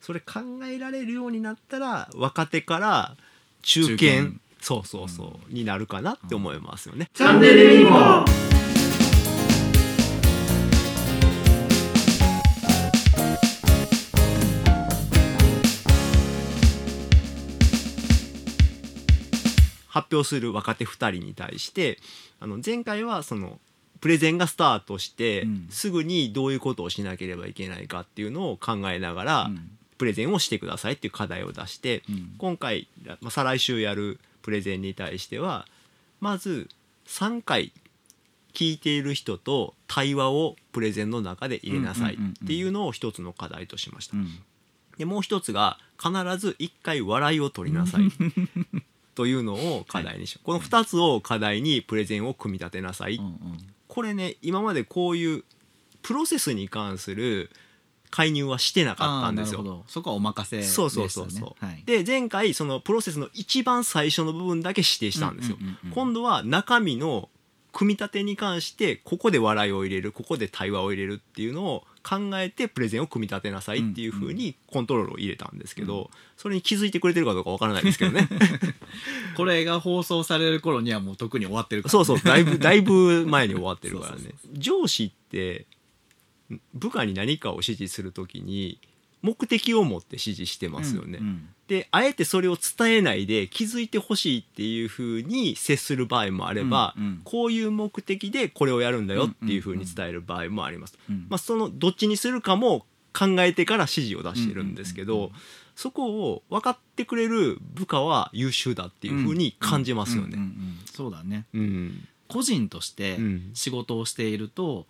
それ考えられるようになったら若手から中堅そうそうそう、になるかなって思いますよね。チャンネル発表する若手2人に対してあの前回はそのプレゼンがスタートして、うん。すぐにどういうことをしなければいけないかっていうのを考えながら、うんプレゼンをしてくださいっていう課題を出して、うん。今回、まあ、再来週やるプレゼンに対してはまず3回聞いている人と対話をプレゼンの中で入れなさいっていうのを一つの課題としました。うん。でもう一つが必ず1回笑いを取りなさいというのを課題にしよう、この2つを課題にプレゼンを組み立てなさい、うんうん。これね今までこういうプロセスに関する介入はしてなかったんですよ。そこはお任せでしたね。そうそうそうそう、はい、で前回そのプロセスの一番最初の部分だけ指定したんですよ、うんうんうんうん。今度は中身の組み立てに関してここで笑いを入れるここで対話を入れるっていうのを考えてプレゼンを組み立てなさいっていうふうにコントロールを入れたんですけど、それに気づいてくれてるかどうかわからないですけどね。これが放送される頃にはもう特に終わってるから、そうそうだいぶだいぶ前に終わってるからね。上司って部下に何かを指示するときに目的を持って指示してますよね、うんうん。であえてそれを伝えないで気づいてほしいっていうふうに接する場合もあれば、うんうん。こういう目的でこれをやるんだよっていうふうに伝える場合もあります。うんまあ、そのどっちにするかも考えてから指示を出してるんですけど、うんうんうん。そこを分かってくれる部下は優秀だっていうふうに感じますよね。そうだね。うん。個人としてうん。仕事をしていると、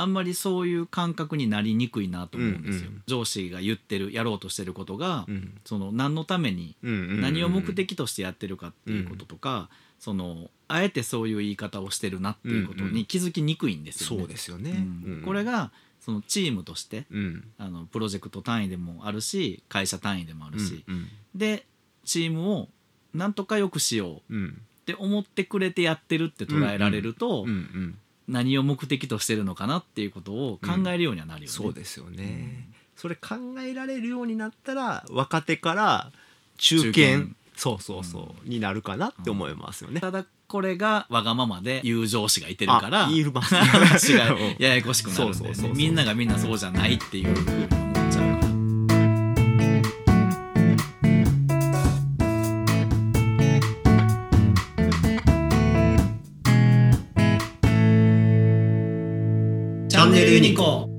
あんまりそういう感覚になりにくいなと思うんですよ、うんうん。上司が言ってるやろうとしてることが、うん。その何のためにうんうんうん何を目的としてやってるかっていうこととか、そのあえてそういう言い方をしてるなっていうことに気づきにくいんですよね。そうですよね。うん。うんこれがそのチームとしてうん。あのプロジェクト単位でもあるし会社単位でもあるし、うんでチームをなんとか良くしよううん。って思ってくれてやってるって捉えられると、うんうん何を目的としてるのかなっていうことを考えるようにはなるよね。そうですよね、それ考えられるようになったら若手から中堅そうそうそう、になるかなって思いますよね。ただこれがわがままで言う上司がいてるからい話がうんややこしくなるんで そうそうそうそう。みんながみんなそうじゃないっていう。ふうにチャンネルユニコーン。